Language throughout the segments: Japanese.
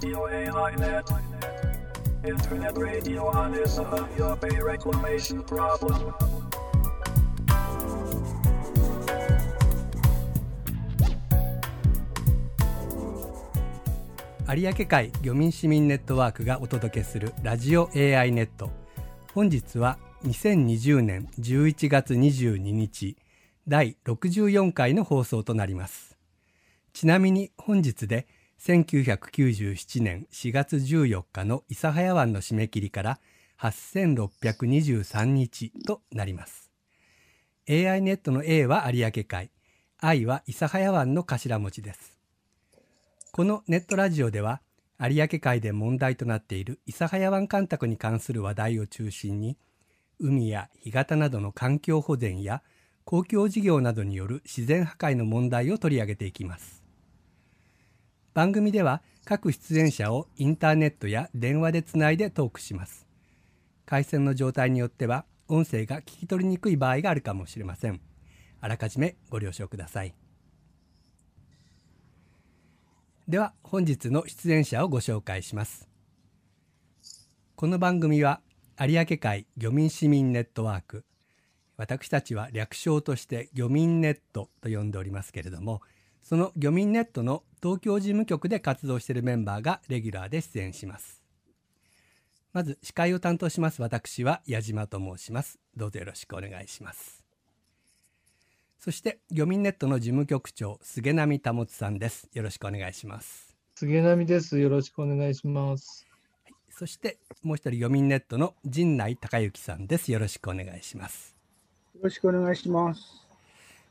Radio AI Net. Internet radio on is a your pay reclamation problem. 有明海漁民市民ネットワークがお届けするラジオ AI ネット本日は2020年11月22日第64回の放送となりますちなみに本日で1997年4月14日の諫早湾の締め切りから8623日となります。AI ネットの A は有明海。I は諫早湾の頭文字です。このネットラジオでは有明海で問題となっている諫早湾干拓に関する話題を中心に海や干潟などの環境保全や公共事業などによる自然破壊の問題を取り上げていきます。番組では各出演者をインターネットや電話でつないでトークします。回線の状態によっては音声が聞き取りにくい場合があるかもしれません。あらかじめご了承ください。では本日の出演者をご紹介します。この番組は有明海漁民市民ネットワーク。私たちは略称として漁民ネットと呼んでおりますけれどもその漁民ネットの東京事務局で活動しているメンバーがレギュラーで出演します。まず司会を担当します私は矢島と申します。どうぞよろしくお願いします。そして漁民ネットの事務局長菅波保さんです。よろしくお願いします。杉並です。よろしくお願いします。そしてもう一人漁民ネットの陣内孝之さんです。よろしくお願いします。よろしくお願いします。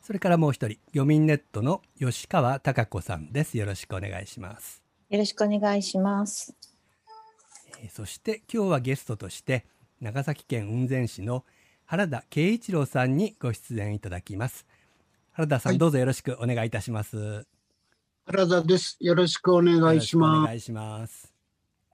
それからもう一人漁民ネットの吉川貴子さんですよろしくお願いしますよろしくお願いします。えーそして今日はゲストとして長崎県雲仙市の原田圭一郎さんにご出演いただきます原田さん、はいどうぞよろしくお願いいたします原田です。よろしくお願いしよろくおます。願いします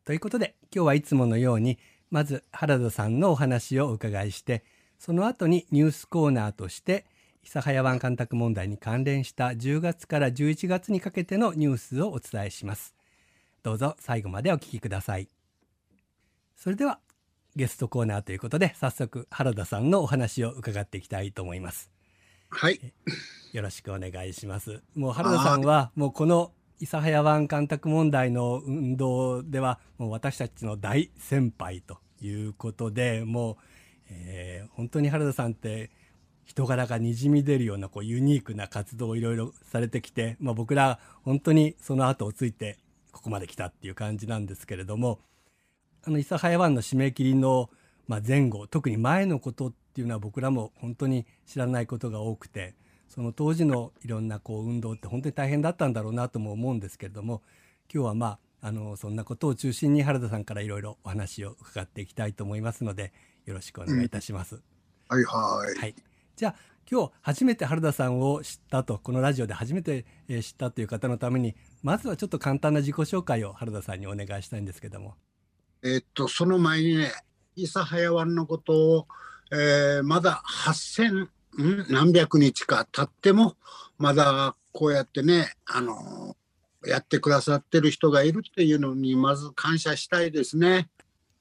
ということで今日はいつものようにまず原田さんのお話をお伺いしてその後にニュースコーナーとして諫早湾干拓問題に関連した10月から11月にかけてのニュースをお伝えしますどうぞ最後までお聞きくださいそれではゲストコーナーということで早速原田さんのお話を伺っていきたいと思いますはい。よろしくお願いします。もう原田さんはもうこの諫早湾干拓問題の運動ではもう私たちの大先輩ということでもう、えー本当に原田さんって人柄がにじみ出るようなこうユニークな活動をいろいろされてきて、まあ、僕ら本当にその後をついてここまで来たっていう感じなんですけれどもあの諫早湾の締め切りの、まあ、前後特に前のことっていうのは僕らも本当に知らないことが多くてその当時のいろんなこう運動って本当に大変だったんだろうなとも思うんですけれども今日はまああのそんなことを中心に原田さんからいろいろお話を伺っていきたいと思いますのでよろしくお願いいたします。はいはい。はい、じゃあ今日初めて原田さんを知ったとこのラジオで初めて知ったという方のためにまずはちょっと簡単な自己紹介を原田さんにお願いしたいんですけども。えっと、その前にね、諫早湾のことを、えーまだ8000、何百日か経っても、まだこうやってね、あのやってくださってる人がいるっていうのに、まず感謝したいですね。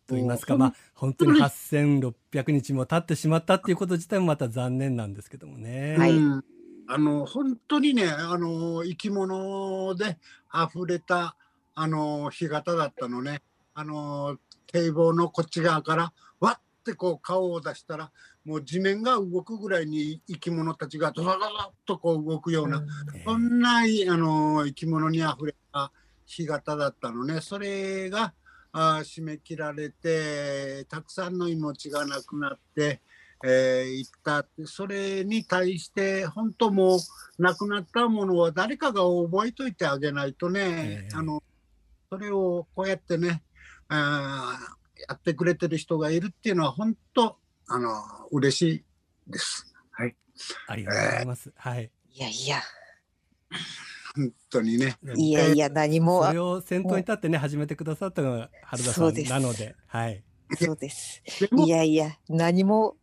と言いますか、まあ、本当に8600日も経ってしまったっていうこと自体もまた残念なんですけどもね。はい。うん。あの本当にねあの生き物で溢れたあの干潟だったのね。あの堤防のこっち側からわってこう顔を出したらもう地面が動くぐらいに生き物たちがドドドドッとこう動くような、えーそんなあの生き物にあふれた干潟だったのね。それがあー締め切られてたくさんの命がなくなって、えーいったってそれに対して本当もう亡くなったものは誰かが覚えといてあげないとね、ええあのそれをこうやってねあーやってくれてる人がいるっていうのは本当あの嬉しいです。はい、ありがとうございます。はい。いやいや、本当にね。いやいや、何もそれ、を先頭に立ってね、始めてくださったのが原田さんですなので、はい。そうです。いやいや、何も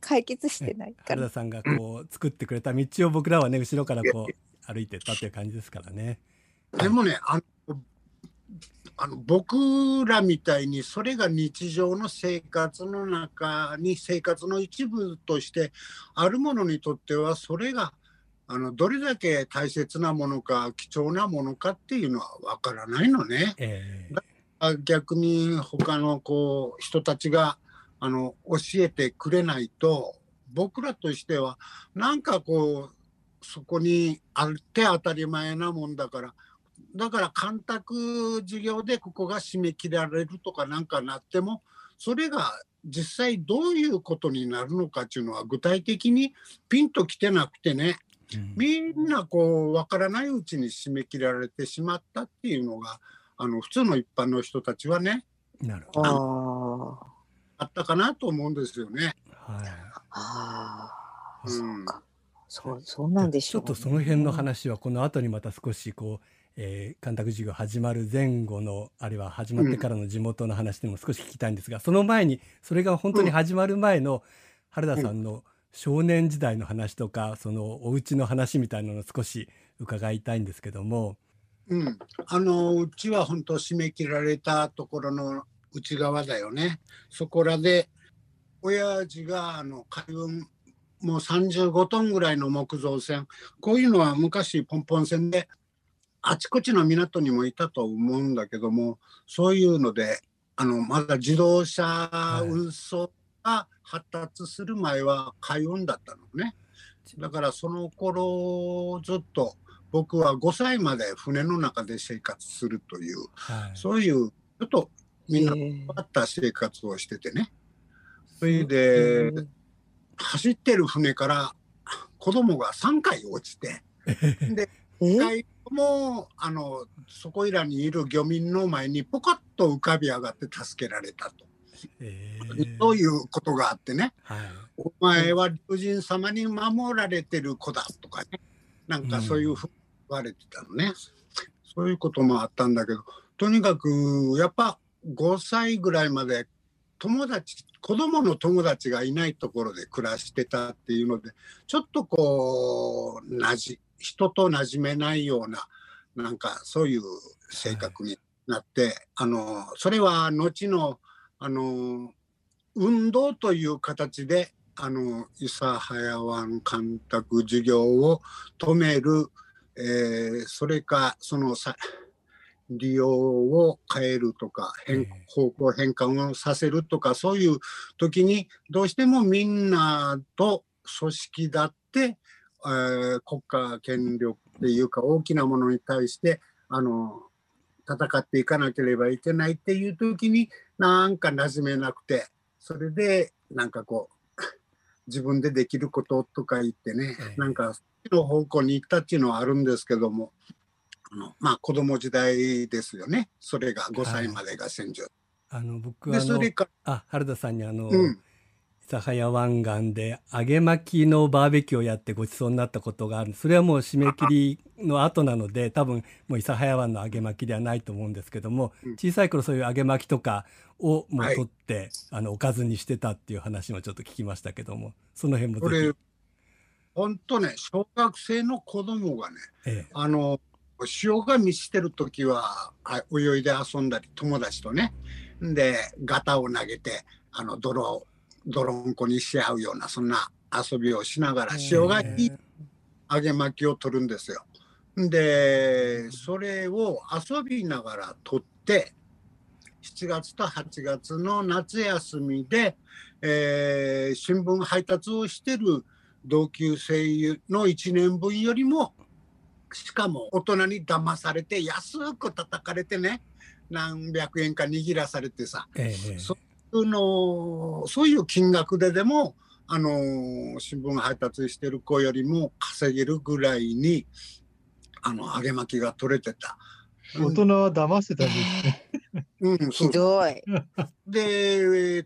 解決してないから。原田さんがこう作ってくれた道を僕らはね、後ろからこう歩いてったっていう感じですからね。でもね、あのあの僕らみたいにそれが日常の生活の中に生活の一部としてあるものにとってはそれがあのどれだけ大切なものか貴重なものかっていうのはわからないのね。ええあ逆に他のこう人たちがあの教えてくれないと僕らとしてはなんかこうそこにあって当たり前なもんだからだから干拓授業でここが締め切られるとかなんかなってもそれが実際どういうことになるのかっていうのは具体的にピンときてなくてねうんみんなこう分からないうちに締め切られてしまったっていうのがあの普通の一般の人たちはねなるほど。あったかなと思うんですよね。はい。ああ。うんそうか。そう、そうなんでしょう、ちょっとその辺の。話はこの後にまた少しこう、えー、干拓授業始まる前後のあるいは始まってからの地元の話でも少し聞きたいんですが、その前にそれが本当に始まる前の原田さんの少年時代の話とか、そのお家の話みたいなのを少し伺いたいんですけども。うん、あのうちは本当締め切られたところの内側だよね。そこらで親父があの海運もう35トンぐらいの木造船こういうのは昔ポンポン船であちこちの港にもいたと思うんだけどもそういうのであのまだ自動車運送が発達する前は海運だったのね。だからその頃ずっと僕は5歳まで船の中で生活するというはい。そういうちょっとみんなええ。あった生活をしててね。それでうん走ってる船から子供が3回落ちて。でえ1回もあのそこいらにいる漁民の前にポカッと浮かび上がって助けられたと、えー。そういうことがあってね。はい。お前は竜神様に守られてる子だとかね、なんかそういうふうに言われてたのね、そういうこともあったんだけど、とにかくやっぱ5歳ぐらいまで友達、子供の友達がいないところで暮らしてたっていうので、ちょっとこう、なじ、人と馴染めないような、なんかそういう性格になって、あの、それは後の、あの、運動という形であの諫早湾干拓事業を止める、えーそれかそのさ利用を変えるとか変ええ。方向変換をさせるとかそういう時にどうしてもみんなと組織だって、えー国家権力っていうか大きなものに対してあの戦っていかなければいけないっていう時になんか馴染めなくて。それでなんかこう 自分でできることとか言ってね、ええ。なんかの方向に行ったっていうのはあるんですけどもあのまあ子供時代ですよね。それが5歳までが戦場、あの僕であのそれかあ原田さんにあの、うん諫早湾岸で揚げ巻きのバーベキューをやってごちそうになったことがある。それはもう締め切りの後なので多分もう諫早湾の揚げ巻きではないと思うんですけどもうん。小さい頃そういう揚げ巻きとかをもうはい取って、あのおかずにしてたっていう話もちょっと聞きましたけどもその辺もぜひ、本当ね小学生の子供がねえあの潮が満ちてる時はあ泳いで遊んだり友達とねでガタを投げてあの泥を泥んこにし合うようなそんな遊びをしながらえ潮がいいえ揚げ巻きを取るんですよ。でそれを遊びながら取って7月と8月の夏休みで、えー新聞配達をしてる同級生の1年分よりもしかも大人に騙されて安く叩かれてね何百円か握らされてさえええそのそういう金額ででも、あのー新聞配達してる子よりも稼げるぐらいにあの揚げ巻きが取れてた。大人は騙してたんですね。うん、そひうどい。で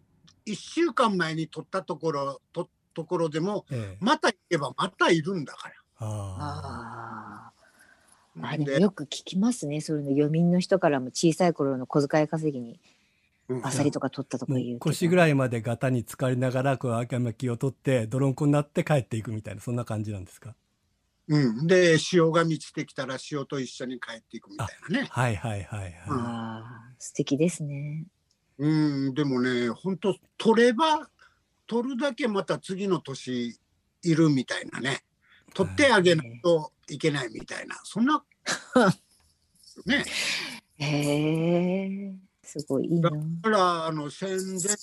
1週間前に取ったところとところでもええまた行けばまたいるんだかあああ。よく聞きますね。そういうの漁民の人からも小さい頃の小遣い稼ぎにうんアサリとか取ったとか言う腰ぐらいまでガタに浸かりながらこう揚げ巻きを取って泥んこになって帰っていくみたいなそんな感じなんですか？うん、で潮が満ちてきたら潮と一緒に帰っていくみたいなね。はいはいはいはい。ああ、素敵ですね。うん、でもね本当取れば取るだけまた次の年いるみたいなね。取ってあげないといけないみたいな。そんな。ね へえ、すごいいいな。だからあの戦前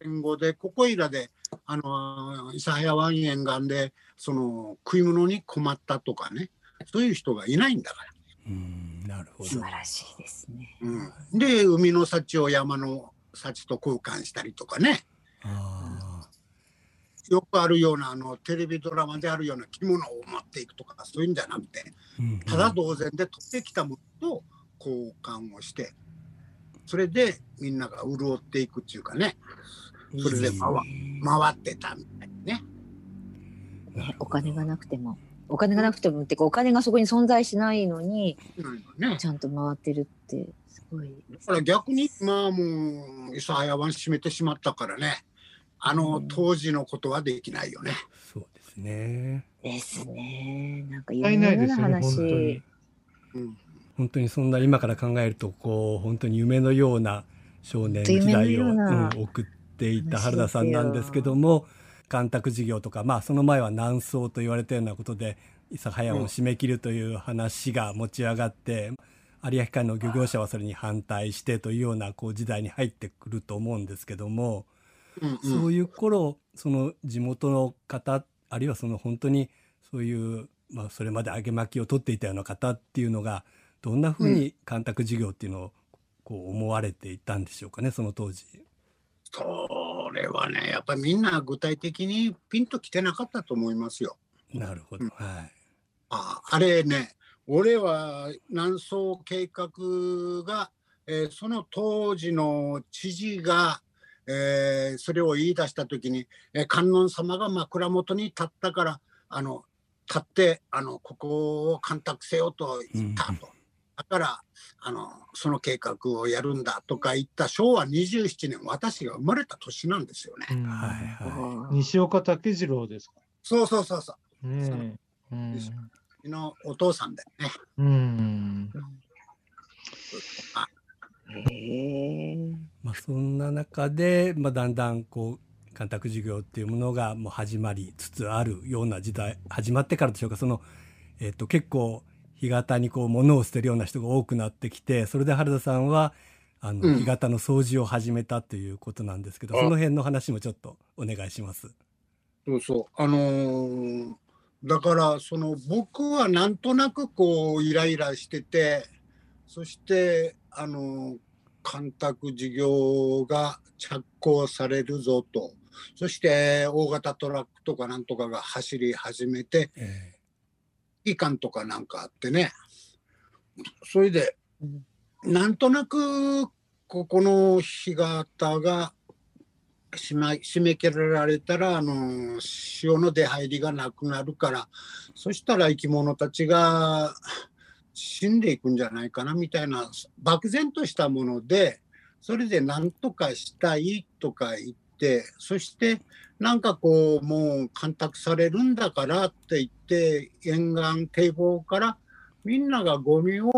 戦後でここいらであの諫早湾沿岸でその食い物に困ったとかねそういう人がいないんだから。うん、なるほど素。晴らしいですね。うん、で海の幸を山の幸と交換したりとかねあよくあるようなあのテレビドラマであるような着物を持っていくとかそういうんじゃなくてーうんただ同然で取ってきたものと交換をしてそれでみんなが潤っていくっていうかねそれでいいす回ね回ってたみたいなね。ねお金がなくても、お金がなくてもってか、お金がそこに存在しないのに、うんね、ちゃんと回ってるって、すごいだから逆にまあもう諫早湾閉めてしまったからねあの当時のことはできないよね。そうですね。ですね。なんかい夢のような話。。うん本当にそんな今から考えるとこう本当に夢のような少年時代を、うん送っていた原田さんなんですけども干拓事業とかまあその前は南宋と言われたようなことで諫早湾を締め切るという話が持ち上がって、有明海の漁業者はそれに反対してというようなこう時代に入ってくると思うんですけども、うんうん。そういう頃その地元の方あるいはその本当にそういう、まあ、それまで揚げ巻きを取っていたような方っていうのがどんなふうに干拓事業っていうのをこう思われていたんでしょうかねその当時。それはねやっぱりみんな具体的にピンときてなかったと思いますよ。なるほど、うんはい。ああれね俺は南宋計画が、えーその当時の知事が、えーそれを言い出した時に、えー観音様が枕元に立ったからあの立ってあのここを干拓せよと言ったと。うんだからあのその計画をやるんだとか言った昭和27年私が生まれた年なんですよね。うんはいは西岡武次郎ですか。そうそうそうそう。ねえ。うんのお父さんだよね。うん。まあ、そんな中で、まあ、だんだんこう干拓事業っていうものがもう始まりつつあるような時代始まってからでしょうかその、えっと結構干潟にこう物を捨てるような人が多くなってきてそれで原田さんはあの、うん干潟の掃除を始めたということなんですけど、あその辺の話もちょっとお願いします。そうそう。あのーだからその僕はなんとなくこうイライラしててそしてあのー干拓事業が着工されるぞとそして大型トラックとかなんとかが走り始めてえ危機感とかなんかあってね。それでなんとなくここの干潟が締め締め切られたらあの潮の出入りがなくなるからそしたら生き物たちが死んでいくんじゃないかなみたいな漠然としたものでそれで何とかしたいとか言ってそしてなんかこうもう干拓されるんだからって言って沿岸堤防からみんながゴミを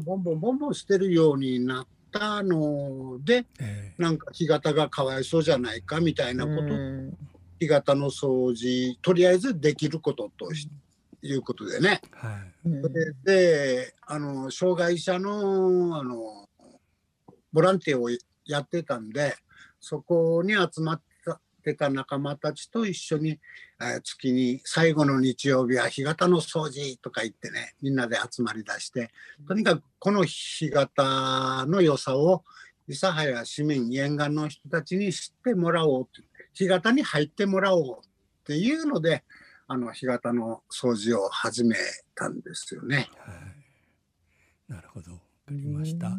ボンボンボンボン捨てるようになったのでええ。なんか干潟がかわいそうじゃないかみたいなこと、うん。干潟の掃除とりあえずできることとしいうことでね。えはい。であの障害者のあのボランティアをやってたんでそこに集まってた仲間たちと一緒に、え月に最後の日曜日は干潟の掃除とか言ってねみんなで集まりだしてとにかくこの干潟の良さを諫早市民沿岸の人たちに知ってもらおう干潟に入ってもらおうっていうのであの干潟の掃除を始めたんですよね。はい、なるほどわかりました。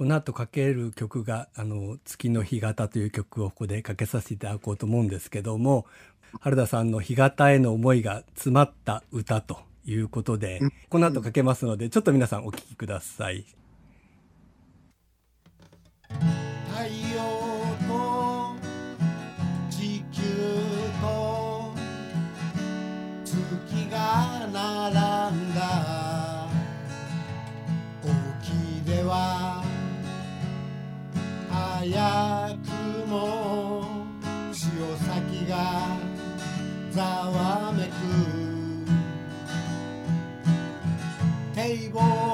うんこの後かける曲が「あの月の干潟」という曲をここでかけさせていただこうと思うんですけども原田さんの干潟への思いが詰まった歌ということで、うんこの後かけますのでちょっと皆さんお聴きください。堤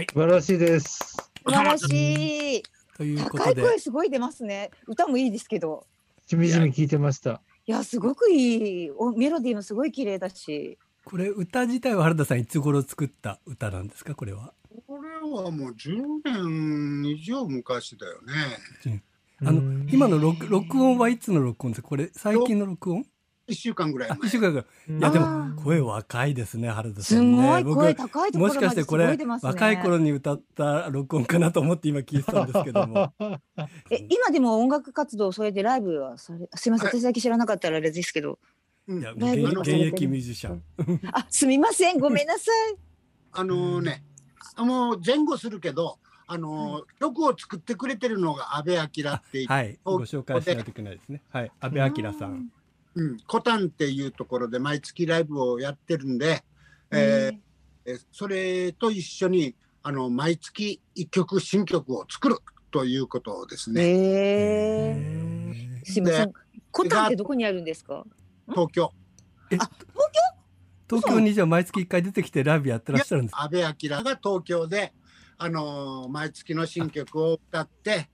はい。素晴らしいです。素晴らしい。というこ高いとで、声すごい出ますね。歌もいいですけど。しみじみ聞いてました。いや、すごくいい。おメロディーもすごい綺麗だし。これ歌自体は原田さんいつ頃作った歌なんですか？これは。これはもう10年以上昔だよね。あのうん今の録録音はいつの録音ですか？これ最近の録音？1週間ぐらいあ前。一週間ぐらい。うん。いやであも声若いですね原田さすんねごい声僕高いところもしかしてこれ若い頃に歌った録音かなと思って今聞いてたんですけども。え、今でも音楽活動、それでライブはされ、すみません、はい。私だけ知らなかったらあれですけど。うん。いやライブ現役ミュージシャン。あ、すみません、ごめんなさい。あのね、もう前後するけど、あの曲を作ってくれてるのが阿部明ってはい。ご紹介しないといけないですね。はい。阿部明さんうん、コタンっていうところで毎月ライブをやってるんで、えーえ。それと一緒にあの毎月一曲新曲を作るということをですね、へえ。へすみません。コタンってどこにあるんですか？東京。ー東京？にじゃあ毎月一回出てきてライブやってらっしゃるんですか？阿部明が東京で、あの毎月の新曲を歌って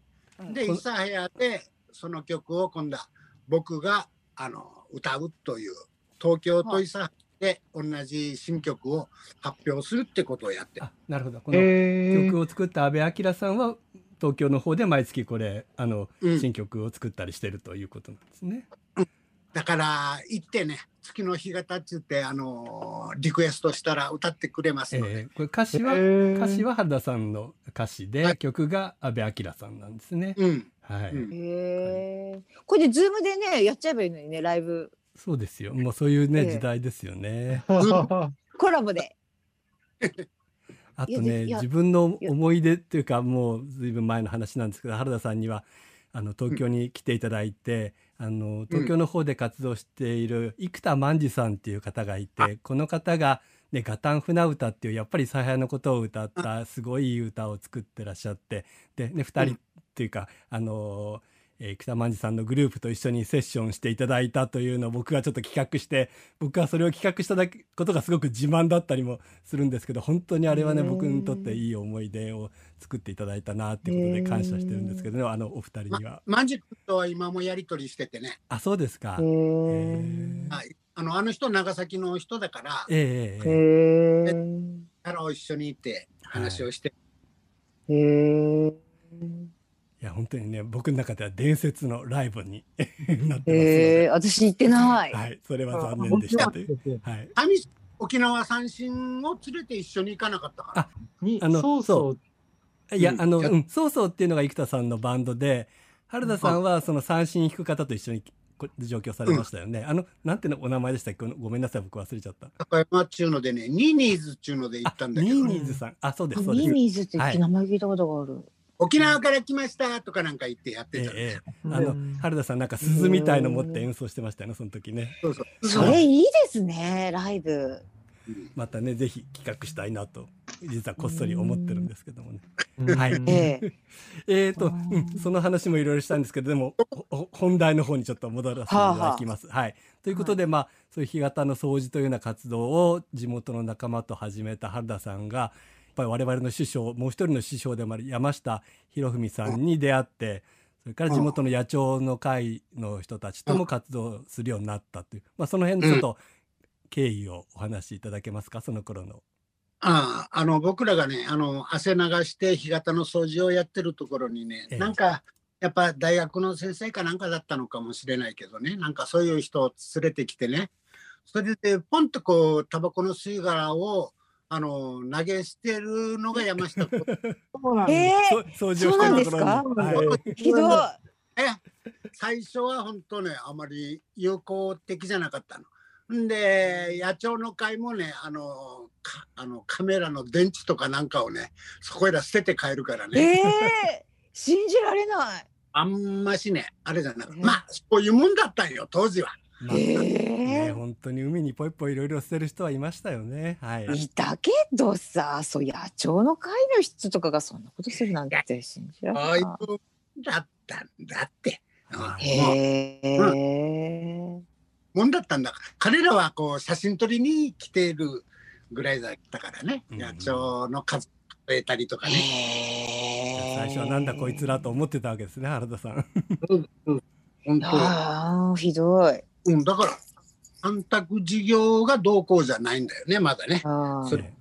で諫早でその曲を今度は僕があの歌うという東京と諫早で同じ新曲を発表するってことをやって。なるほど。このえ曲を作った阿部明さんは東京の方で毎月これあの、うん。新曲を作ったりしてるということなんですね。だから行ってね月の日が経つってあのリクエストしたら歌ってくれますえので、ーこれ歌詞は、歌詞は原田さんの歌詞で、はい。曲が阿部明さんなんですね。うんはい、うんへえ。これでズームでね、やっちゃえばいいのにね、ライブ。そうですよ。もうそういうね、ええ時代ですよね。コラボで。あとね自分の思い出っていうかもうずいぶん前の話なんですけど原田さんにはあの東京に来ていただいて、あの東京の方で活動している生田万次さんっていう方がいてこの方が、ね「ガタン船歌」っていうやっぱり采配のことを歌ったすごいいい歌を作ってらっしゃってで、ね、2人っていうか、あのえー、北万次さんのグループと一緒にセッションしていただいたというのを僕がちょっと企画して僕はそれを企画しただけことがすごく自慢だったりもするんですけど本当にあれはね僕にとっていい思い出を作っていただいたなっていうことで感謝してるんですけどねあのお二人には。マジックとは今もやり取りしててねあそうですか。はいあのあの人長崎の人だからええ。から一緒にいて話をして、へえ。いや本当にね僕の中では伝説のライブに なってますのへで、え。私行ってない。はい、それは残念でしたという。はい、上沖縄三振を連れて一緒に行かなかったからあにあのそうそう。いや、うんあの、やうん、そうそうっていうのが生田さんのバンドで、原田さんはその三振弾く方と一緒にこ上京されましたよね。あの、なんていうのお名前でしたっけ？ごごめんなさい、僕忘れちゃった。高山っちゅうのでねニーニーズっちゅうので行ったんだけニーどニーズさん。あ、そうです、あそうです。ミミズってはい名前聞いたことがある。沖縄から来ましたとかなんか言ってやってた、ええええあの、原田さんなんか鈴みたいの持って演奏してましたよね、その時ね。そうそうそれいいですね、ライブ。うんまたね、ぜひ企画したいなと、実はこっそり思ってるんですけどもね。うんはいええ。えーと、うん、その話もいろいろしたんですけど、でも、本題の方にちょっと戻らせていただきます。はい。ということで、まあ、そういう干潟の掃除というような活動を地元の仲間と始めた原田さんが、ぱり我々の師匠、もう一人の師匠でもある山下博文さんに出会って、それから地元の野鳥の会の人たちとも活動するようになったという、まあ、その辺のちょっと経緯をお話しいただけますか、その頃の。あああの僕らがねあの汗流して干潟の掃除をやってるところにね、ええ。なんかやっぱ大学の先生かなんかだったのかもしれないけどねなんかそういう人を連れてきてねそれでポンとこうタバコの吸い殻をあの投げ捨てるのが山下君 そうなんえですえ。そうなんはいひどい。え最初は本当ねあまり友好的じゃなかったの。んで野鳥の会もねあのかあのカメラの電池とかなんかをねそこへら捨てて帰るからね。ええ。信じられない。あんましね、あれじゃなくえまあ、そういうもんだったんよ、当時は。まあえね、え。本当に海にポイポイいろいろ捨てる人はいましたよね。はい。いたけどさ、そう野鳥の会の人とかがそんなことするなんて信じられああないだったんだって。うんはへえ。もんだったんだ。彼らはこう写真撮りに来ているぐらいだったからね、うん野鳥の数増えたりとかね。最初はなんだこいつらと思ってたわけですね原田さん。本 当ああ、ひどい。うん、だから、干拓事業がどうこうじゃないんだよね、まだね。それ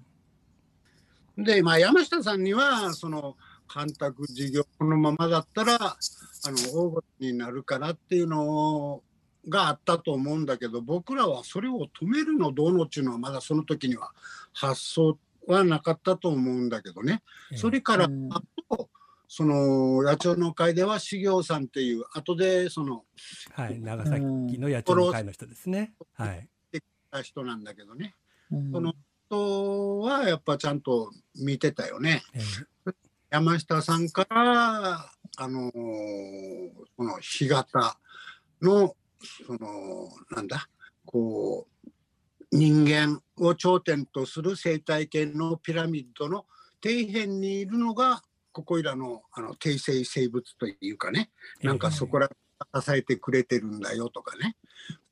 で、まあ、山下さんには、その、干拓事業このままだったら、あの、大ごとになるからっていうのがあったと思うんだけど、僕らはそれを止めるのどうのっていうのは、まだその時には発想はなかったと思うんだけどね。それから、うんその野鳥の会では修行さんっていう後でそのはい長崎の野鳥の会の人ですね。はい。人なんだけどね、うんその人はやっぱちゃんと見てたよね。えー山下さんから、あのーこの干潟の、その、なんだ、こう、人間を頂点とする生態系のピラミッドの底辺にいるのが、ここいらのあの定性生物というかね、なんかそこら支えてくれてるんだよとかね、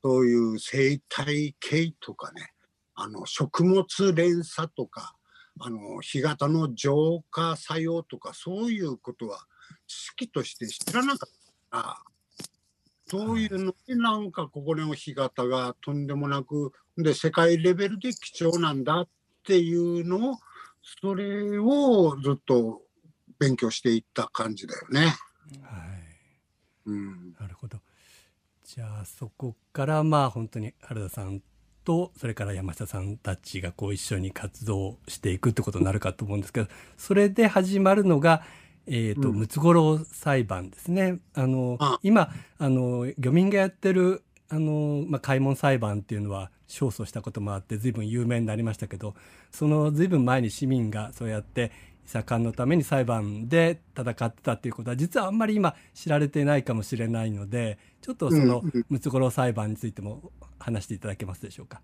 そういう生態系とかね、あの食物連鎖とか、あの干潟の浄化作用とかそういうことは知識として知らなかったからそういうのになんかここの干潟がとんでもなくで世界レベルで貴重なんだっていうのをそれをずっと勉強していった感じだよね。はい。うん、なるほど。じゃあそこからまあ本当に原田さんとそれから山下さんたちがこう一緒に活動していくってことになるかと思うんですけどそれで始まるのが、えーとうんムツゴロウ裁判ですね。あのあ今あの漁民がやってるあの、まあ、開門裁判っていうのは勝訴したこともあって随分有名になりましたけどその随分前に市民がそうやって伊佐官のために裁判で戦ってたっていうことは実はあんまり今知られてないかもしれないのでちょっとそのムツゴロウ裁判についても話していただけますでしょうか？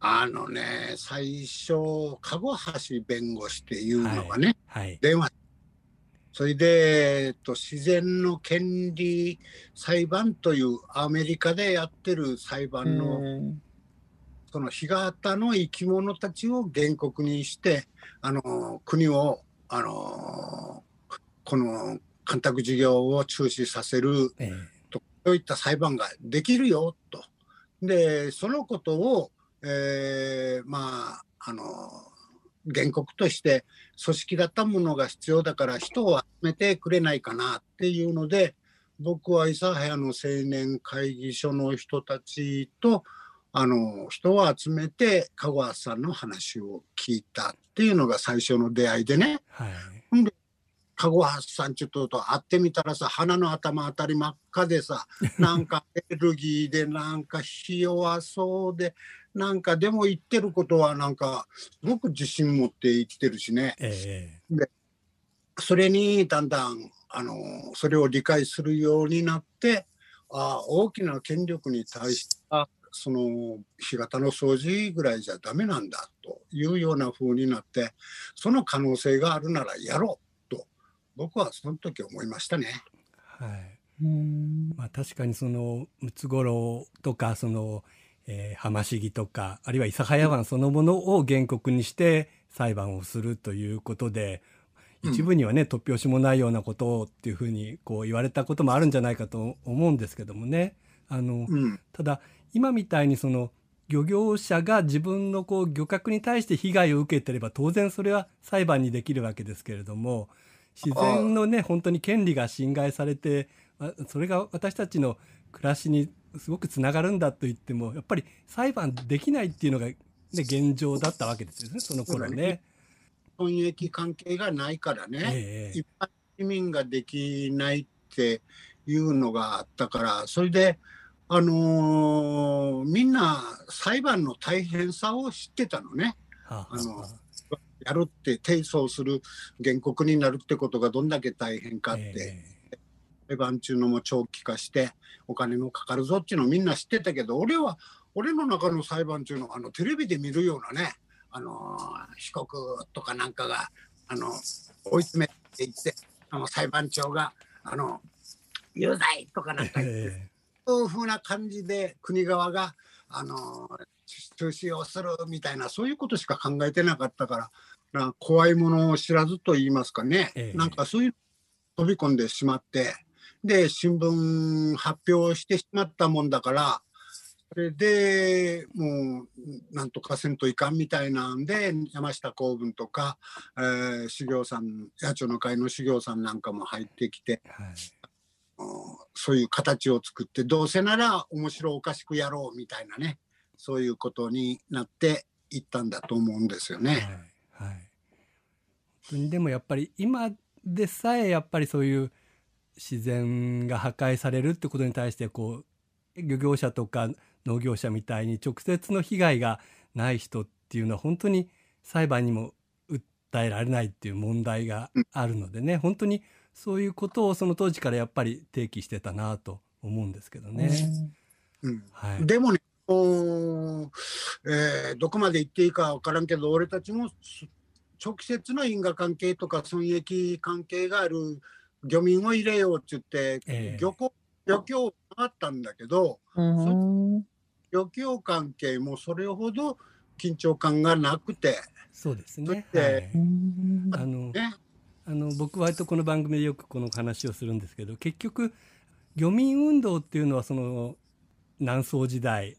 あのね最初籠橋弁護士っていうのがね、はい、電話。それで、えっと、自然の権利裁判というアメリカでやってる裁判の、うんその干潟の生き物たちを原告にしてあの国をあのこの干拓事業を中止させるえそういった裁判ができるよと。でそのことを、えーまああの原告として組織だったものが必要だから人を集めてくれないかなっていうので僕は諫早の青年会議所の人たちとあの人を集めて香川さんの話を聞いたっていうのが最初の出会いでね。はい。かごはさんちょっとと会ってみたらさ鼻の頭あたり真っ赤でさ なんかエネルギーでなんかひ弱そうでなんかでも言ってることはなんかすごく自信持って言ってるしね。えそれにだんだんあのそれを理解するようになってああ大きな権力に対してあその干潟の掃除ぐらいじゃダメなんだというような風になってその可能性があるならやろうと僕はその時思いましたね。えはい。うん。まあ、確かにそのムツゴロウとかその、えー、浜市議とかあるいは諫早湾そのものを原告にして裁判をするということで、うん一部にはね突拍子もないようなことをっていうふうにこう言われたこともあるんじゃないかと思うんですけどもね。あの、うん。ただ今みたいにその漁業者が自分のこう漁獲に対して被害を受けてれば当然それは裁判にできるわけですけれども自然のね本当に権利が侵害されてあそれが私たちの暮らしにすごくつながるんだと言ってもやっぱり裁判できないっていうのが、ね、現状だったわけですよねその頃ね。損益関係がないからね、ええ一般市民ができないっていうのがあったからそれで、あのーみんな裁判の大変さを知ってたのね。はあのやるって提訴する原告になるってことがどんだけ大変かって、え裁判中のも長期化してお金もかかるぞっていうのをみんな知ってたけど俺は俺の中の裁判中のあのテレビで見るようなねあの被告とかなんかがあの追い詰めていってあの裁判長があの有罪とかなんか言って、えいうふうな感じで国側があの中止をするみたいなそういうことしか考えてなかったからな怖いものを知らずと言いますかね、ええ。なんかそういう飛び込んでしまってで新聞発表してしまったもんだからそれでもうなんとかせんといかんみたいなんで山下公文とか、えー修行さん野鳥の会の修行さんなんかも入ってきてそういう形を作ってどうせなら面白おかしくやろうみたいなねそういうことになっていったんだと思うんですよね。はいはい、でもやっぱり今でさえやっぱりそういう自然が破壊されるってことに対してこう漁業者とか農業者みたいに直接の被害がない人っていうのは本当に裁判にも訴えられないっていう問題があるのでね本当にそういうことをその当時からやっぱり提起してたなと思うんですけどね。うん。はい、でもねこうえーどこまで言っていいか分からんけど俺たちもす直接の因果関係とか損益関係がある漁民を入れようって言って、ええ。漁港漁協があったんだけどうん。漁協関係もそれほど緊張感がなくて。そうですね。はい。うん。あのねあの僕割とこの番組でよくこの話をするんですけど結局漁民運動っていうのはその南宋時代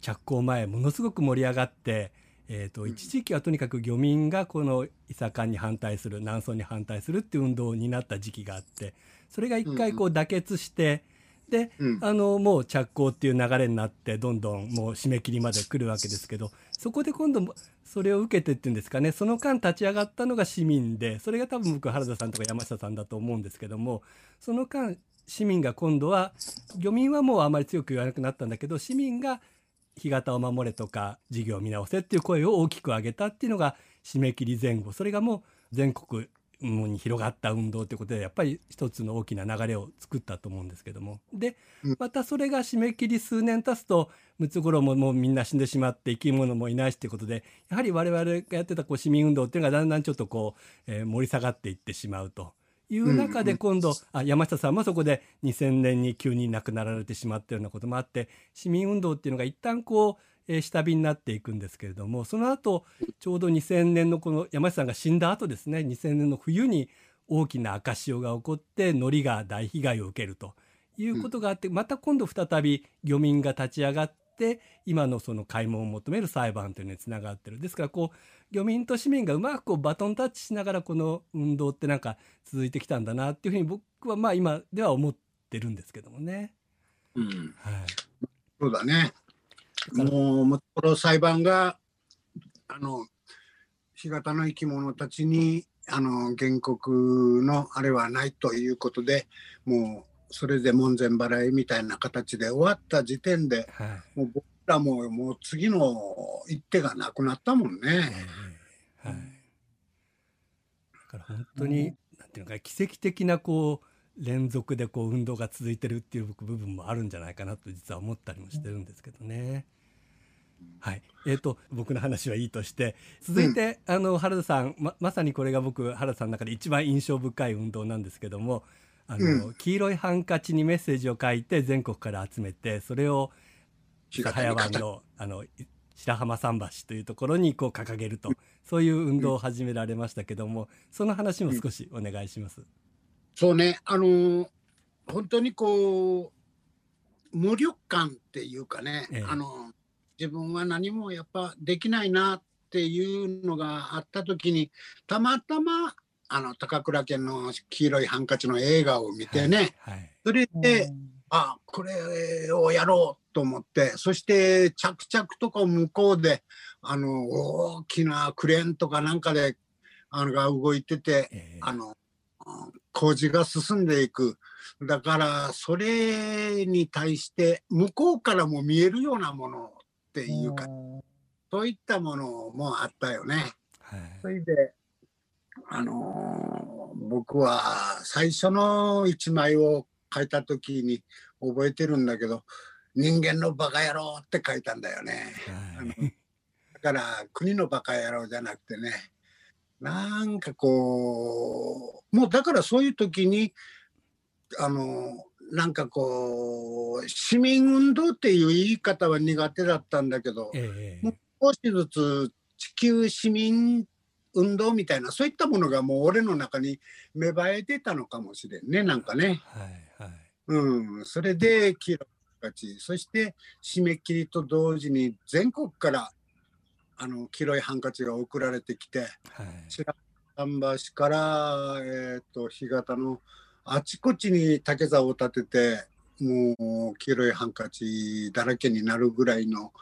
着工前ものすごく盛り上がって、えー、とうん。一時期はとにかく漁民がこの伊佐館に反対する南宋に反対するっていう運動になった時期があってそれが一回こう妥結して、でうん。あのもう着工っていう流れになってどんどんもう締め切りまで来るわけですけどそこで今度もそれを受けてっていうんですかねその間立ち上がったのが市民でそれが多分僕原田さんとか山下さんだと思うんですけどもその間市民が今度は漁民はもうあまり強く言わなくなったんだけど市民が干潟を守れとか事業を見直せっていう声を大きく上げたっていうのが締め切り前後それがもう全国に広がった運動ということでやっぱり一つの大きな流れを作ったと思うんですけども。でうん。またそれが締め切り数年経つとムツゴロウももうみんな死んでしまって生き物もいないしということでやはり我々がやってたこう市民運動っていうのがだんだんちょっとこう、えー盛り下がっていってしまうという中で今度、あ山下さんもそこで2000年に急に亡くなられてしまったようなこともあって市民運動っていうのが一旦こう、えー下火になっていくんですけれどもその後ちょうど2000年のこの山下さんが死んだ後ですね2000年の冬に大きな赤潮が起こって海苔が大被害を受けるということがあって、また今度再び漁民が立ち上がって今のその開門を求める裁判というのにつながってるですからこう漁民と市民がうまくこうバトンタッチしながらこの運動ってなんか続いてきたんだなっていうふうに僕はまあ今では思ってるんですけどもね。うんはい、そうだね。もう、もの裁判が、あの、干潟の生き物たちに、あの、原告のあれはないということで、もう、それで門前払いみたいな形で終わった時点で、はい。もう僕らももう次の一手がなくなったもんえね。えはい、だから本当に、なんていうのか奇跡的なこう連続でこう運動が続いてるっていう部分もあるんじゃないかなと実は思ったりもしてるんですけどね。はい、えー、と僕の話はいいとして続いて、あの原田さんままさにこれが僕原田さんの中で一番印象深い運動なんですけどもあの、う黄色いハンカチにメッセージを書いて全国から集めてそれを早湾のあのい白浜桟橋というところにこう掲げるとそういう運動を始められましたけども、その話も少しお願いします。そうね、あのー本当にこう、無力感っていうかね、ええ。あの自分は何もやっぱできないなっていうのがあった時に、たまたま、あの高倉家の黄色いハンカチの映画を見てね、はいそれで、あこれをやろうと思ってそして着々とこう向こうであの大きなクレーンとかなんかであのが動いててえーあの工事が進んでいく。だからそれに対して向こうからも見えるようなものっていうかそういったものもあったよね。はいそれで、あのー僕は最初の一枚を書いた時に覚えてるんだけど、人間のバカ野郎って書いたんだよね。はいだから国のバカ野郎じゃなくてね、なんかこう、もうだからそういう時に、あのーなんかこう市民運動っていう言い方は苦手だったんだけど、えもう少しずつ地球市民運動みたいなそういったものがもう俺の中に芽生えてたのかもしれんねなんかね。はいはい。うん、それで黄色いハンカチそして締め切りと同時に全国からあの黄色いハンカチが送られてきてはい。白樺橋から、えー、と干潟のあちこちに竹竿を立ててもう黄色いハンカチだらけになるぐらいの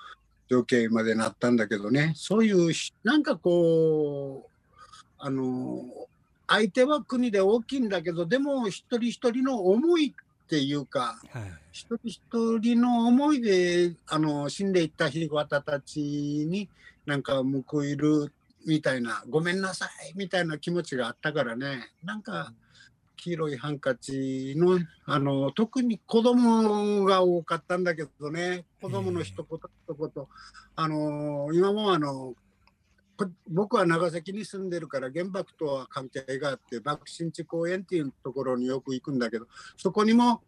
条件までなったんだけどねそういうしなんかこうあの相手は国で大きいんだけどでも一人一人の思いっていうかはい。一人一人の思いであの死んでいったひごたたちになんか報いるみたいなごめんなさいみたいな気持ちがあったからねなんか黄色いハンカチのあの特に子供が多かったんだけどね。子供の一言一言、あの今もあのこ僕は長崎に住んでるから原爆とは関係があって爆心地公園っていうところによく行くんだけどそこにも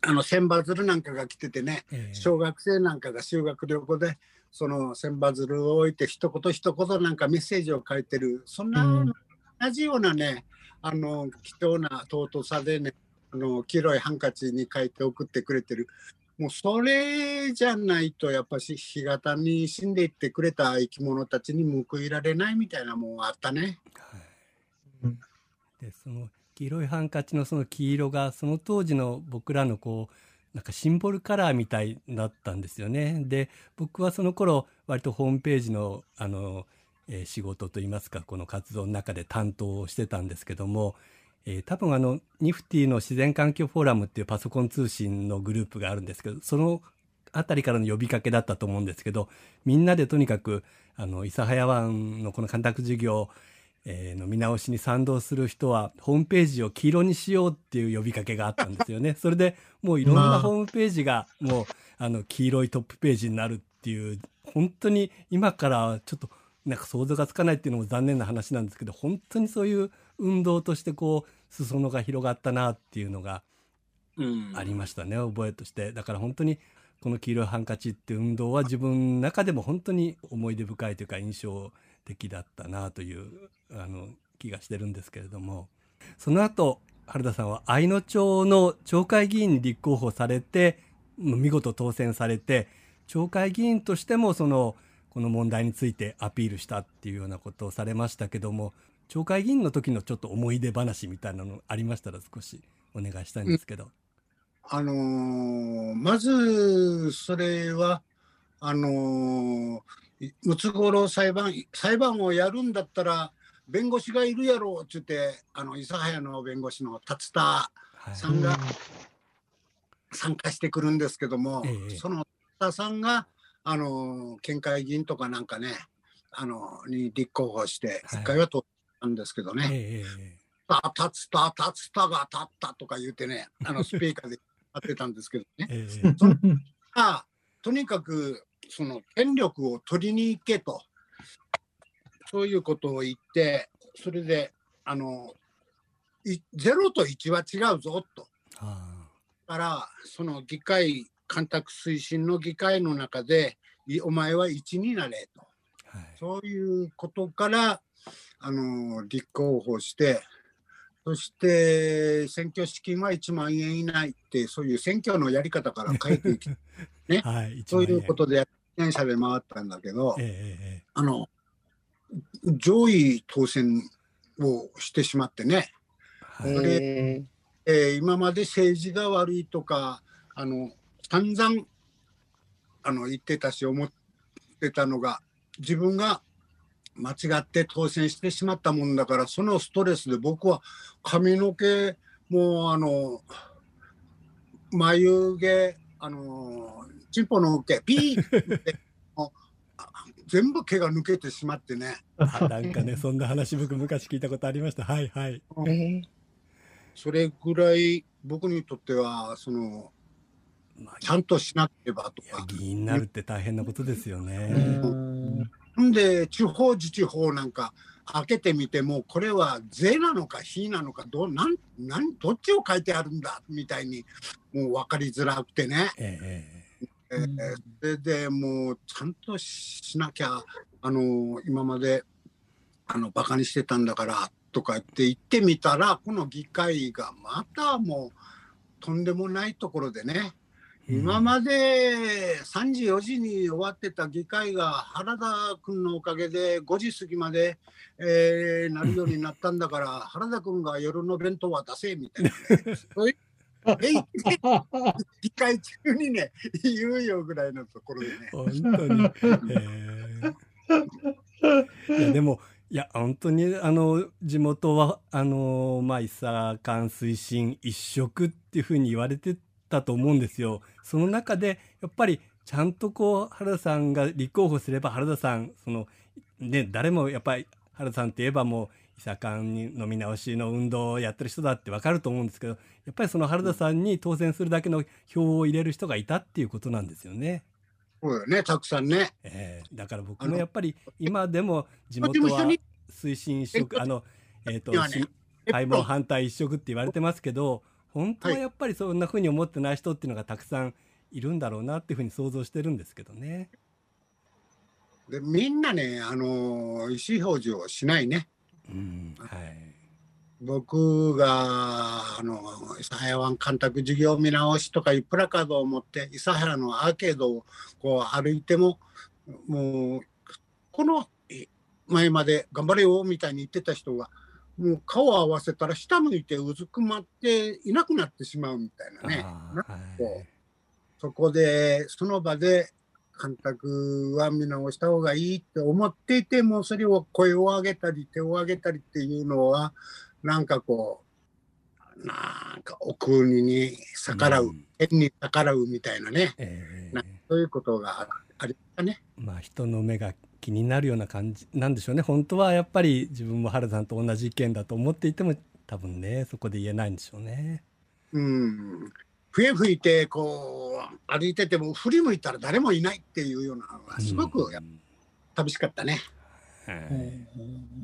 あの千羽鶴なんかが来ててねええ。小学生なんかが修学旅行でその千羽鶴を置いて一言一言なんかメッセージを書いてるそんなうん。同じようなねあの貴重な尊さでねあの黄色いハンカチに書いて送ってくれてるもうそれじゃないとやっぱし干潟に死んでいってくれた生き物たちに報いられないみたいなもんあったね。でその黄色いハンカチのその黄色がその当時の僕らのこうなんかシンボルカラーみたいだったんですよね。で僕はその頃割とホームページのあの、えー仕事といいますかこの活動の中で担当をしてたんですけども、えー多分あのニフティの自然環境フォーラムっていうパソコン通信のグループがあるんですけどそのあたりからの呼びかけだったと思うんですけどみんなでとにかくあの諫早湾のこの干拓事業えーの見直しに賛同する人はホームページを黄色にしようっていう呼びかけがあったんですよね。それでもういろんまあなホームページがもうあの黄色いトップページになるっていう本当に今からちょっとなんか想像がつかないっていうのも残念な話なんですけど本当にそういう運動としてこう裾野が広がったなっていうのがうん。ありましたね覚えとして。だから本当にこの黄色いハンカチっていう運動は自分の中でも本当に思い出深いというか印象的だったなというあの気がしてるんですけれども。その後原田さんは愛野町の町会議員に立候補されて見事当選されて町会議員としてもそのこの問題についてアピールしたっていうようなことをされましたけども町会議員の時のちょっと思い出話みたいなのありましたら少しお願いしたいんですけど。あのーまずそれはあのムツゴロウ裁判裁判をやるんだったら弁護士がいるやろうって言ってあの諫早の弁護士の達田はい。さんが参加してくるんですけども、ええ。その達田さんがあのー県会議員とかなんかねあのーに立候補してはい。一回は通ったんですけどね、ええた達田達田が立ったとか言ってねあのスピーカーでやってたんですけどね。ええあとにかくその権力を取りに行けとそういうことを言ってそれであのい0と1は違うぞと。あ。からその議会干拓推進の議会の中でいお前は1になれと。あはい。そういうことからあの立候補してそして選挙資金は1万円以内ってそういう選挙のやり方から変えていき はい、そういうことで。で電車で回ったんだけど、ええあの上位当選をしてしまってね、はい。えー今まで政治が悪いとかあの散々あの言ってたし思ってたのが自分が間違って当選してしまったもんだからそのストレスで僕は髪の毛もうあの眉毛あのチンポの毛ピーって もうあ全部毛が抜けてしまってねあなんかね、そんな話僕昔聞いたことありました。はいはい。それぐらい僕にとってはそのまあ、ちゃんとしなければとか。議員になるって大変なことですよえね。うんんで地方自治法なんか開けてみてもこれは「ぜ」なのか「ひ」なのかどうなんなんどっちを書いてあるんだみたいにもう分かりづらくてね。ええーそれでもうちゃんとしなきゃあの今まであのバカにしてたんだからとかって言ってみたらこの議会がまたもうとんでもないところでね、え今まで3時4時に終わってた議会が原田君のおかげで5時過ぎまで、えーなるようになったんだから 原田君が夜の弁当は出せみたいな、ね、そういう議会中にね言うよぐらいのところでね。本当に。ええいやでもいや本当にあの地元はあのまあ伊佐間推進一色っていうふうに言われてたと思うんですよ。その中でやっぱりちゃんとこう原田さんが立候補すれば原田さんそのね誰もやっぱり原田さんって言えばもう伊佐間にの見直しの運動をやってる人だってわかると思うんですけどやっぱりその原田さんに当選するだけの票を入れる人がいたっていうことなんですよね。そうよね、たくさんね。ええだから僕もやっぱり今でも地元は推進一色あのえっ、と今ねし開門反対一色って言われてますけど本当はやっぱりそんな風に思ってない人っていうのがたくさんいるんだろうなっていうふうに想像してるんですけどね。でみんなね、あの意思表示をしないね。うんはい僕があの諫早湾干拓事業見直しとかいうプラカードを持って諫早のアーケードをこう歩いてももうこのえ前まで頑張れよみたいに言ってた人がもう顔を合わせたら下向いてうずくまっていなくなってしまうみたいなね。あなんかーはこうそこでその場で干拓は見直した方がいいって思っていてもそれを声を上げたり手を上げたりっていうのはなんかこうなんかお国に逆らう、うん天に逆らうみたいなねええなそういうことがあありましたね。まあ人の目が気になるような感じなんでしょうね。本当はやっぱり自分も原さんと同じ意見だと思っていても多分ねそこで言えないんでしょうね。うん。笛吹いてこう歩いてても振り向いたら誰もいないっていうようなのがすごく寂しかったね。はい。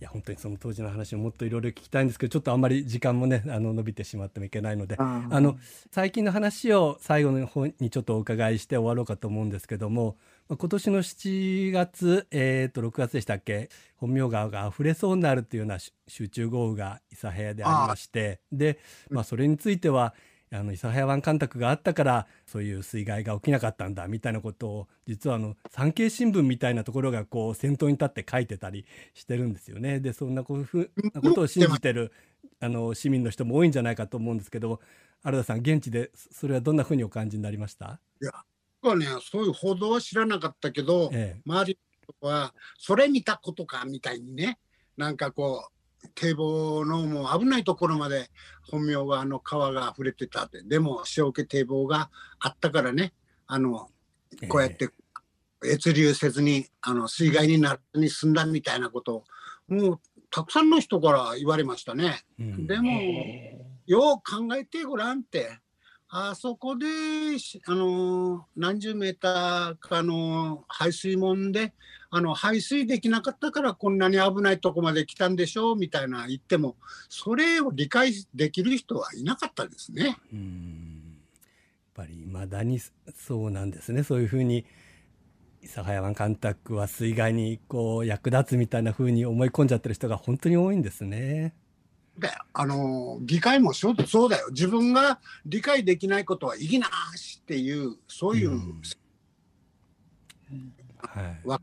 いや本当にその当時の話をもっといろいろ聞きたいんですけどちょっとあんまり時間もねあの伸びてしまってもいけないのであの最近の話を最後の方にちょっとお伺いして終わろうかと思うんですけどもまあ今年の7月、えー、と6月でしたっけ？本名川が溢れそうになるというようなし集中豪雨が諫早でありましてで、まあ、それについてはあの諫早湾干拓があったからそういう水害が起きなかったんだみたいなことを実はあの産経新聞みたいなところがこう先頭に立って書いてたりしてるんですよね。でそんなこふうなことを信じてるあの市民の人も多いんじゃないかと思うんですけど原田さん現地でそれはどんなふうにお感じになりました、僕はねそういう報道は知らなかったけど、ええ。周りの人はそれ見たことかみたいにねなんかこう堤防のもう危ないところまで本名はあの川が溢れてたってでも塩気堤防があったからねあのこうやって越流せずにあの水害にならずに済んだみたいなことをもうたくさんの人から言われましたね。うん。でも、よう考えてごらんって、あそこで、あの何十メーターかの排水門で、あの排水できなかったからこんなに危ないとこまで来たんでしょうみたいな言っても、それを理解できる人はいなかったですね。うんやっぱり未だにそうなんですねそういうふうに諫早湾干拓は水害にこう役立つみたいなふうに思い込んじゃってる人が本当に多いんですね。であの議会もそうそうだよ。自分が理解できないことは意義なしっていう、そういう、うんはいわ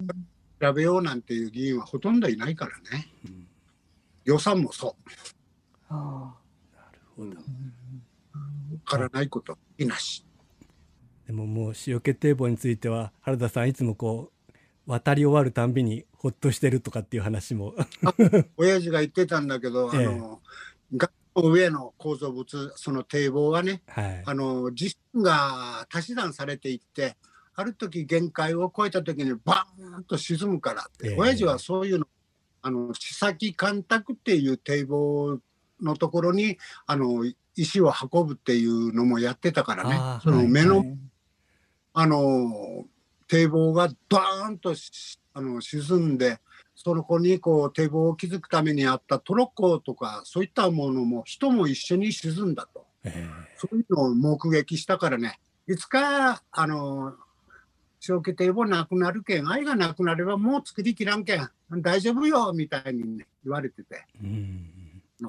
調べようなんていう議員はほとんどいないからね。うん予算もそう。あほどわからないことは意義なし。でももう塩気堤防については原田さんいつもこう渡り終わるたんびにほっとしてるとかっていう話も。親父が言ってたんだけど、ええ。あの学校上の構造物その堤防はねはい。あの地震が足し算されていってある時限界を超えた時にバーンと沈むからって、ええ。親父はそういうのあの地先干拓っていう堤防のところにあの石を運ぶっていうのもやってたからね。その目の、はいあの堤防がバーンとしあの沈んでその子にこう堤防を築くためにあったトロッコとかそういったものも人も一緒に沈んだと。えそういうのを目撃したからね。いつかあの小規堤防なくなるけん愛がなくなればもう作りきらんけん大丈夫よみたいに、ね、言われてて。えうん。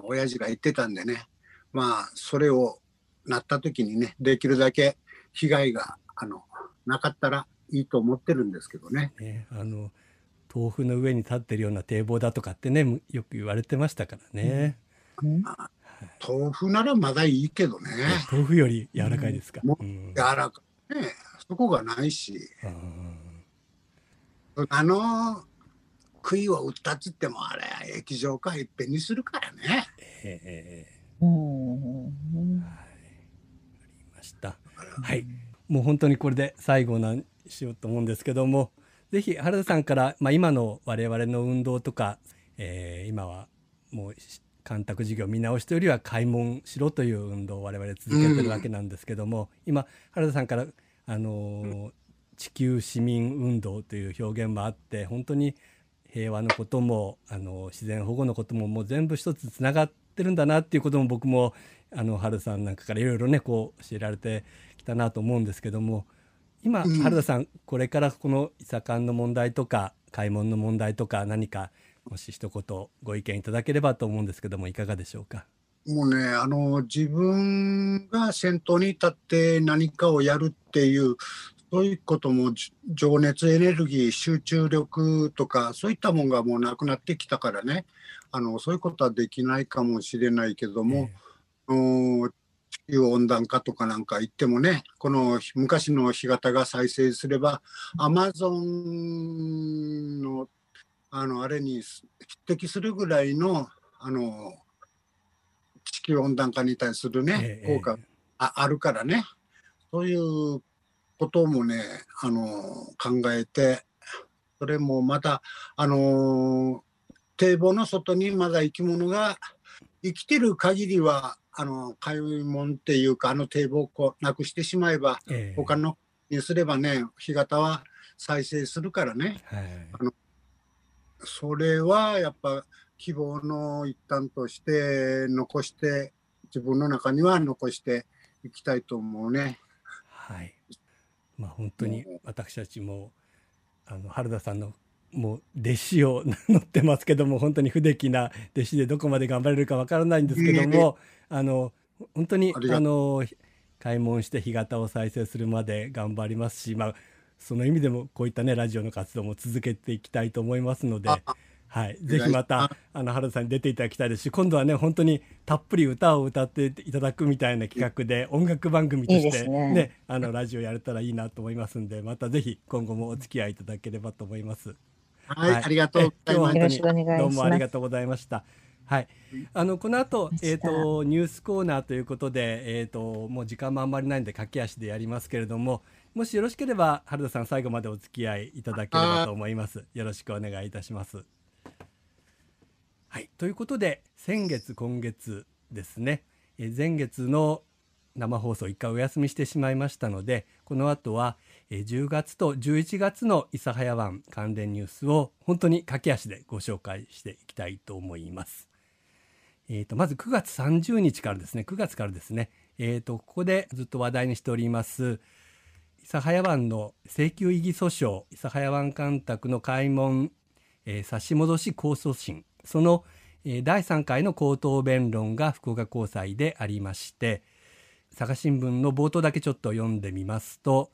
親父が言ってたんでね。まあそれをなった時にねできるだけ被害があのなかったらいいと思ってるんですけどね。ねあの豆腐の上に立ってるような堤防だとかってねむよく言われてましたからね、うん。豆腐ならまだいいけどね。豆腐より柔らかいですか、もうん。柔らかい。ねそこがないし。ああの杭を打ったっつってもあれ液状化いっぺんにするからね。ーええうん。わかりました。はい。もう本当にこれで最後なしようと思うんですけどもぜひ原田さんから、まあ、今の我々の運動とか、えー今はもうし干拓事業見直しというよりは開門しろという運動を我々続けてるわけなんですけども、今原田さんから、あのー地球市民運動という表現もあって本当に平和のこともあの自然保護のことももう全部一つつながってるんだなっていうことも僕もあの春さんなんかからいろいろねこう教えられてきたなと思うんですけども今、うん。原田さんこれからこの伊佐館の問題とか開門の問題とか何かもし一言ご意見いただければと思うんですけどもいかがでしょうか？もうねあの自分が先頭に立って何かをやるっていうそういうこともじ情熱エネルギー集中力とかそういったもんがもうなくなってきたからね。あのそういうことはできないかもしれないけども、あの地球温暖化とかなんか言ってもねこの昔の干潟が再生すればアマゾンのあのあれに匹敵するぐらいのあの地球温暖化に対するね、ええ効果ああるからね。そういうこともねあの考えてそれもまたあの堤防の外にまだ生き物が生きてる限りはあの開門っていうかあの堤防をなくしてしまえばええ他のにすればね干潟は再生するからねはいそれはやっぱ希望の一端として残して自分の中には残していきたいと思うね。はい。まあ本当に私たちもあの原田さんのもう弟子を名乗ってますけども本当に不出来な弟子でどこまで頑張れるかわからないんですけどもあの本当にあの開門して干潟を再生するまで頑張りますしまあその意味でもこういったねラジオの活動も続けていきたいと思いますのであ。はい、ぜひまたあの原田さんに出ていただきたいですし今度はね本当にたっぷり歌を歌っていただくみたいな企画で音楽番組としてね。ねあのラジオやれたらいいなと思いますんでまたぜひ今後もお付き合いいただければと思います。はい、はいありがとうございます。え今日はよろしくお願いしますどうもありがとうございました。はい、あのこの後えっ、とニュースコーナーということでえっ、ともう時間もあんまりないんで駆け足でやりますけれども、もしよろしければ原田さん最後までお付き合いいただければと思います。よろしくお願いいたします。はい、ということで先月今月ですねえー前月の生放送1回お休みしてしまいましたのでこの後はえー10月と11月の諫早湾関連ニュースを本当に駆け足でご紹介していきたいと思います。えー、とまず9月30日からですね9月からですね、えー、とここでずっと話題にしております諫早湾の請求異議訴訟諫早湾干拓の開門、えー差し戻し控訴審その、えー第3回の口頭弁論が福岡高裁でありまして佐賀新聞の冒頭だけちょっと読んでみますと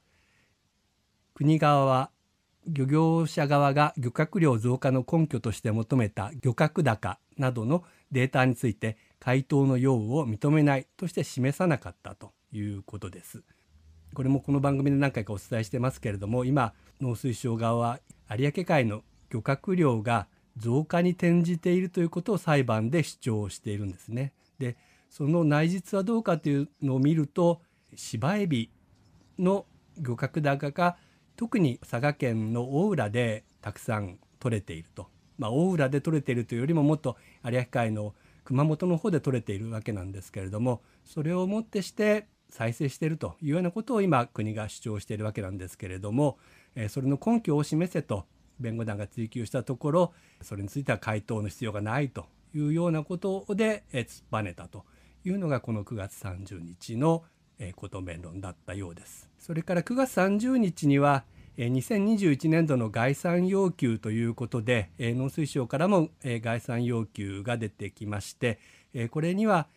国側は漁業者側が漁獲量増加の根拠として求めた漁獲高などのデータについて回答の用を認めないとして示さなかったということです。これもこの番組で何回かお伝えしてますけれども今農水省側は有明海の漁獲量が増加に転じているということを裁判で主張しているんですね。でその内実はどうかというのを見ると芝エビの漁獲高が特に佐賀県の大浦でたくさん取れていると、まあ、大浦で取れているというよりももっと有明海の熊本の方で取れているわけなんですけれどもそれをもってして再生しているというようなことを今国が主張しているわけなんですけれども、えそれの根拠を示せと弁護団が追及したところそれについては回答の必要がないというようなことでえ突っぱねたというのがこの9月30日のこと弁論だったようです。それから9月30日にはえ2021年度の概算要求ということで農水省からも概算要求が出てきましてこれには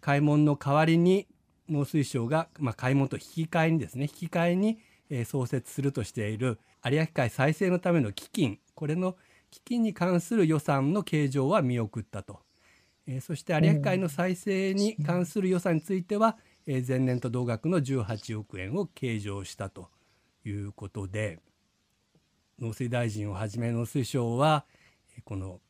開門の代わりに農水省が、まあ、開門と引き換えにですね引き換えに、創設するとしている有明海再生のための基金これの基金に関する予算の計上は見送ったと、そして有明海の再生に関する予算については、えー前年と同額の18億円を計上したということで農水大臣をはじめ農水省はこの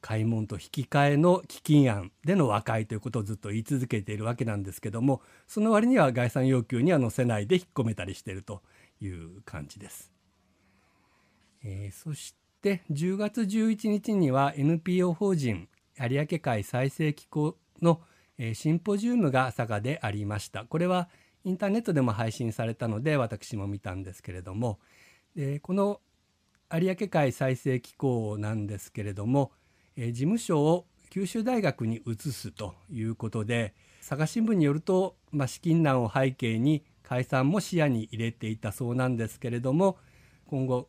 開門と引き換えの基金案での和解ということをずっと言い続けているわけなんですけどもその割には概算要求には載せないで引っ込めたりしているという感じです。えーそして10月11日には NPO 法人有明海再生機構の、えーシンポジウムが佐賀でありました。これはインターネットでも配信されたので私も見たんですけれども、でこの有明海再生機構なんですけれども、えー事務所を九州大学に移すということで佐賀新聞によると、まあ、資金難を背景に解散も視野に入れていたそうなんですけれども今後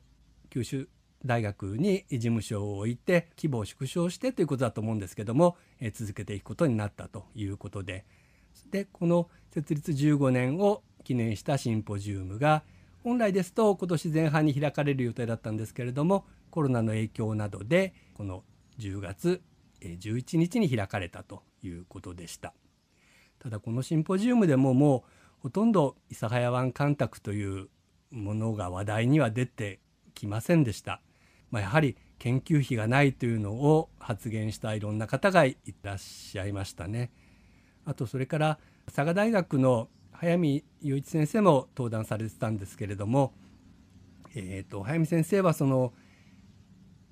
九州大学に事務所を置いて規模を縮小してということだと思うんですけども、えー続けていくことになったということででこの設立15年を記念したシンポジウムが本来ですと今年前半に開かれる予定だったんですけれどもコロナの影響などでこの10月えー11日に開かれたということでした。ただこのシンポジウムでももうほとんど諫早湾干拓というものが話題には出てきませんでした。まあ、やはり研究費がないというのを発言したいろんな方がいらっしゃいましたね。あとそれから佐賀大学の早見雄一先生も登壇されてたんですけれども、えー、と早見先生はその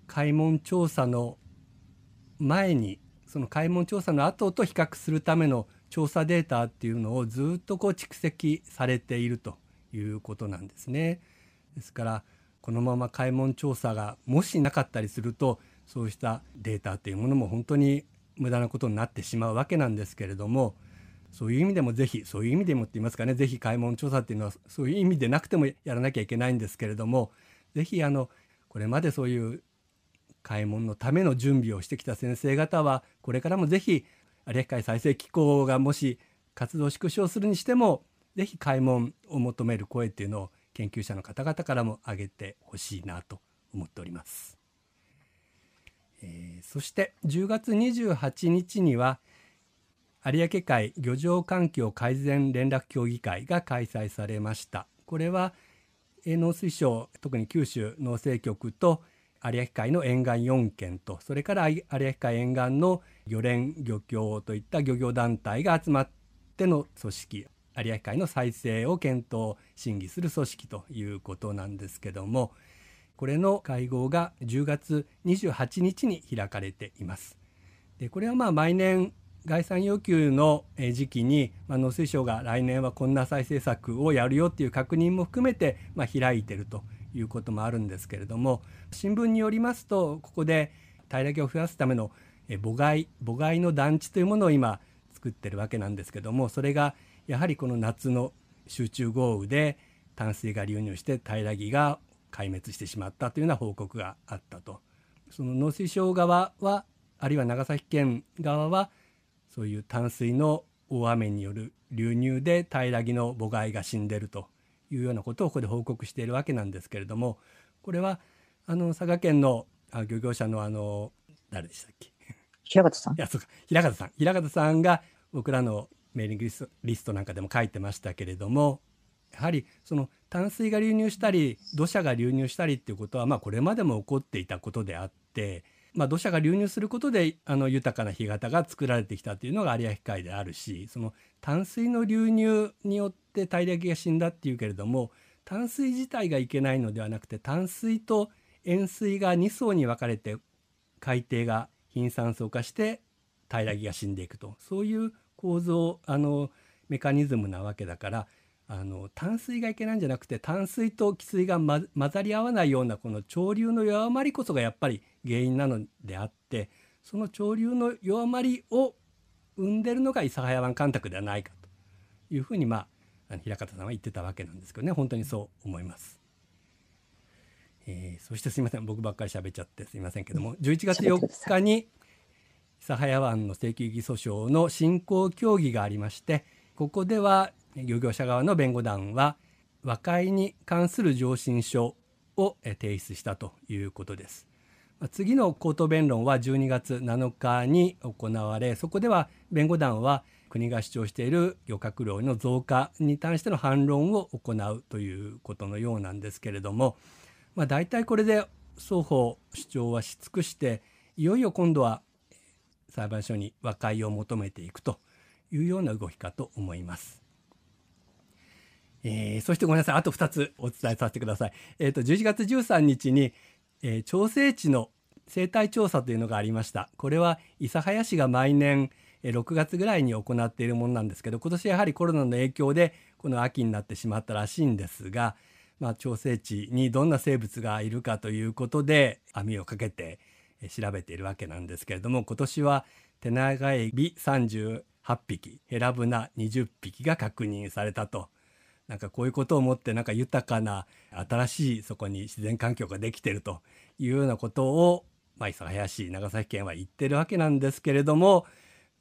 開門調査の前にその開門調査の後と比較するための調査データっていうのをずっとこう蓄積されているということなんですね。ですからこのまま開門調査がもしなかったりするとそうしたデータっていうものも本当に無駄なことになってしまうわけなんですけれどもそういう意味でもぜひそういう意味でもって言いますかねぜひ開門調査っていうのはそういう意味でなくてもやらなきゃいけないんですけれどもぜひあのこれまでそういう開門のための準備をしてきた先生方はこれからもぜひ有明海再生機構がもし活動縮小するにしてもぜひ開門を求める声っていうのを研究者の方々からも上げてほしいなと思っております。えーそして10月28日には有明海漁場環境改善連絡協議会が開催されました。これは農水省特に九州農政局と有明海の沿岸4県とそれから有明海沿岸の漁連漁協といった漁業団体が集まっての組織有明海の再生を検討審議する組織ということなんですけどもこれの会合が10月28日に開かれています。でこれはまあ毎年概算要求の時期に、まあ、農水省が来年はこんな再生策をやるよっていう確認も含めて、まあ、開いてるということもあるんですけれども新聞によりますとここで平らげを増やすための母害母害の団地というものを今作ってるわけなんですけどもそれがやはりこの夏の集中豪雨で淡水が流入して平らぎが壊滅してしまったというような報告があったと。その農水省側はあるいは長崎県側はそういう淡水の大雨による流入で平らぎの母害が死んでるというようなことをここで報告しているわけなんですけれどもこれはあの佐賀県のあ漁業者のあの誰でしたっけ？平方さんい。やそうか平方さん平方さんが僕らのメーリングリストなんかでも書いてましたけれどもやはりその淡水が流入したり土砂が流入したりっていうことはまあこれまでも起こっていたことであって、まあ、土砂が流入することであの豊かな干潟が作られてきたっていうのが有明海であるしその淡水の流入によって平らぎが死んだっていうけれども淡水自体がいけないのではなくて淡水と塩水が2層に分かれて海底が貧酸素化して平らぎが死んでいくとそういう構造あのメカニズムなわけだからあの淡水がいけないんじゃなくて淡水と汽水が、ま、混ざり合わないようなこの潮流の弱まりこそがやっぱり原因なのであってその潮流の弱まりを生んでるのが諫早湾干拓ではないかというふうにまあ平方さんは言ってたわけなんですけどね。本当にそう思います。えーそしてすいません。僕ばっかり喋っちゃってすいませんけども。11月4日に諫早湾の請求議訴訟の進行協議がありましてここでは漁業者側の弁護団は和解に関する上申書を提出したということです。次の口頭弁論は12月7日に行われそこでは弁護団は国が主張している漁獲量の増加に対しての反論を行うということのようなんですけれども、まあ、大体これで双方主張はし尽くしていよいよ今度は裁判所に和解を求めていくというような動きかと思います。えーそしてごめんなさいあと2つお伝えさせてください。えー、と11月13日に、えー調整地の生態調査というのがありました。これは諫早市が毎年えー6月ぐらいに行っているものなんですけど今年やはりコロナの影響でこの秋になってしまったらしいんですが、まあ、調整地にどんな生物がいるかということで網をかけて調べているわけなんですけれども今年はテナガエビ38匹ヘラブナ20匹が確認されたと。なんかこういうことをもってなんか豊かな新しいそこに自然環境ができてるというようなことを、まあ、諫早市長崎県は言ってるわけなんですけれども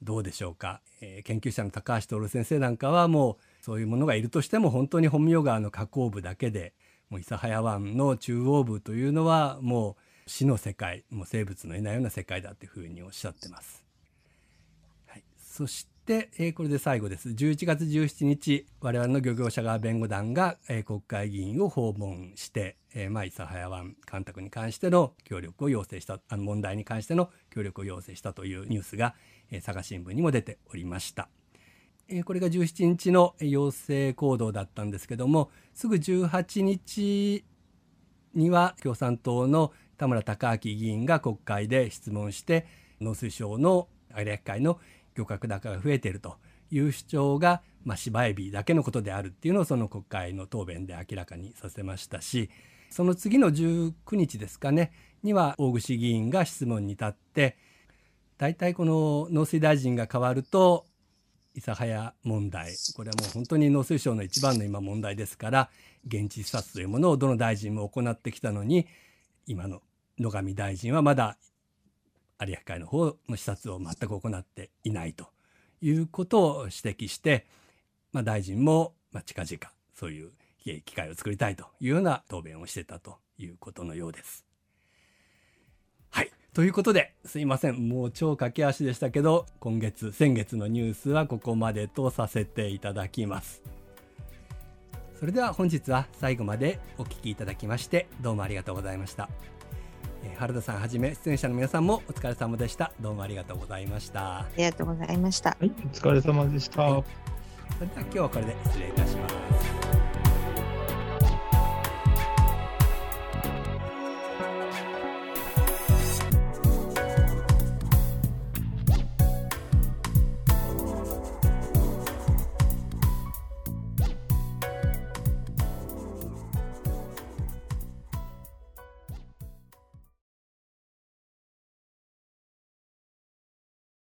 どうでしょうか、えー研究者の高橋徹先生なんかはもうそういうものがいるとしても本当に本名川の河口部だけでもう諫早湾の中央部というのはもう死の世界もう生物のいないような世界だというふうにおっしゃってます。はい、そして、えーこれで最後です11月17日我々の漁業者側弁護団が、えー国会議員を訪問して、えーまあ、諫早湾干拓に関しての協力を要請したあの問題に関しての協力を要請したというニュースが、えー佐賀新聞にも出ておりました。えーこれが17日のえ要請行動だったんですけどもすぐ18日には共産党の田村孝明議員が国会で質問して農水省の有明海の漁獲高が増えているという主張が、まあ、芝エビだけのことであるっていうのをその国会の答弁で明らかにさせましたしその次の19日ですかねには大串議員が質問に立って大体この農水大臣が変わると諫早問題これはもう本当に農水省の一番の今問題ですから現地視察というものをどの大臣も行ってきたのに今の野上大臣はまだ有明海の方の視察を全く行っていないということを指摘して、まあ、大臣も近々そういう機会を作りたいというような答弁をしてたということのようです。はいということですいませんもう超駆け足でしたけど今月先月のニュースはここまでとさせていただきます。それでは本日は最後までお聞きいただきましてどうもありがとうございました。えー原田さんはじめ出演者の皆さんもお疲れ様でした。どうもありがとうございました。ありがとうございました。はい、お疲れ様でした。それでは今日はこれで失礼いたします。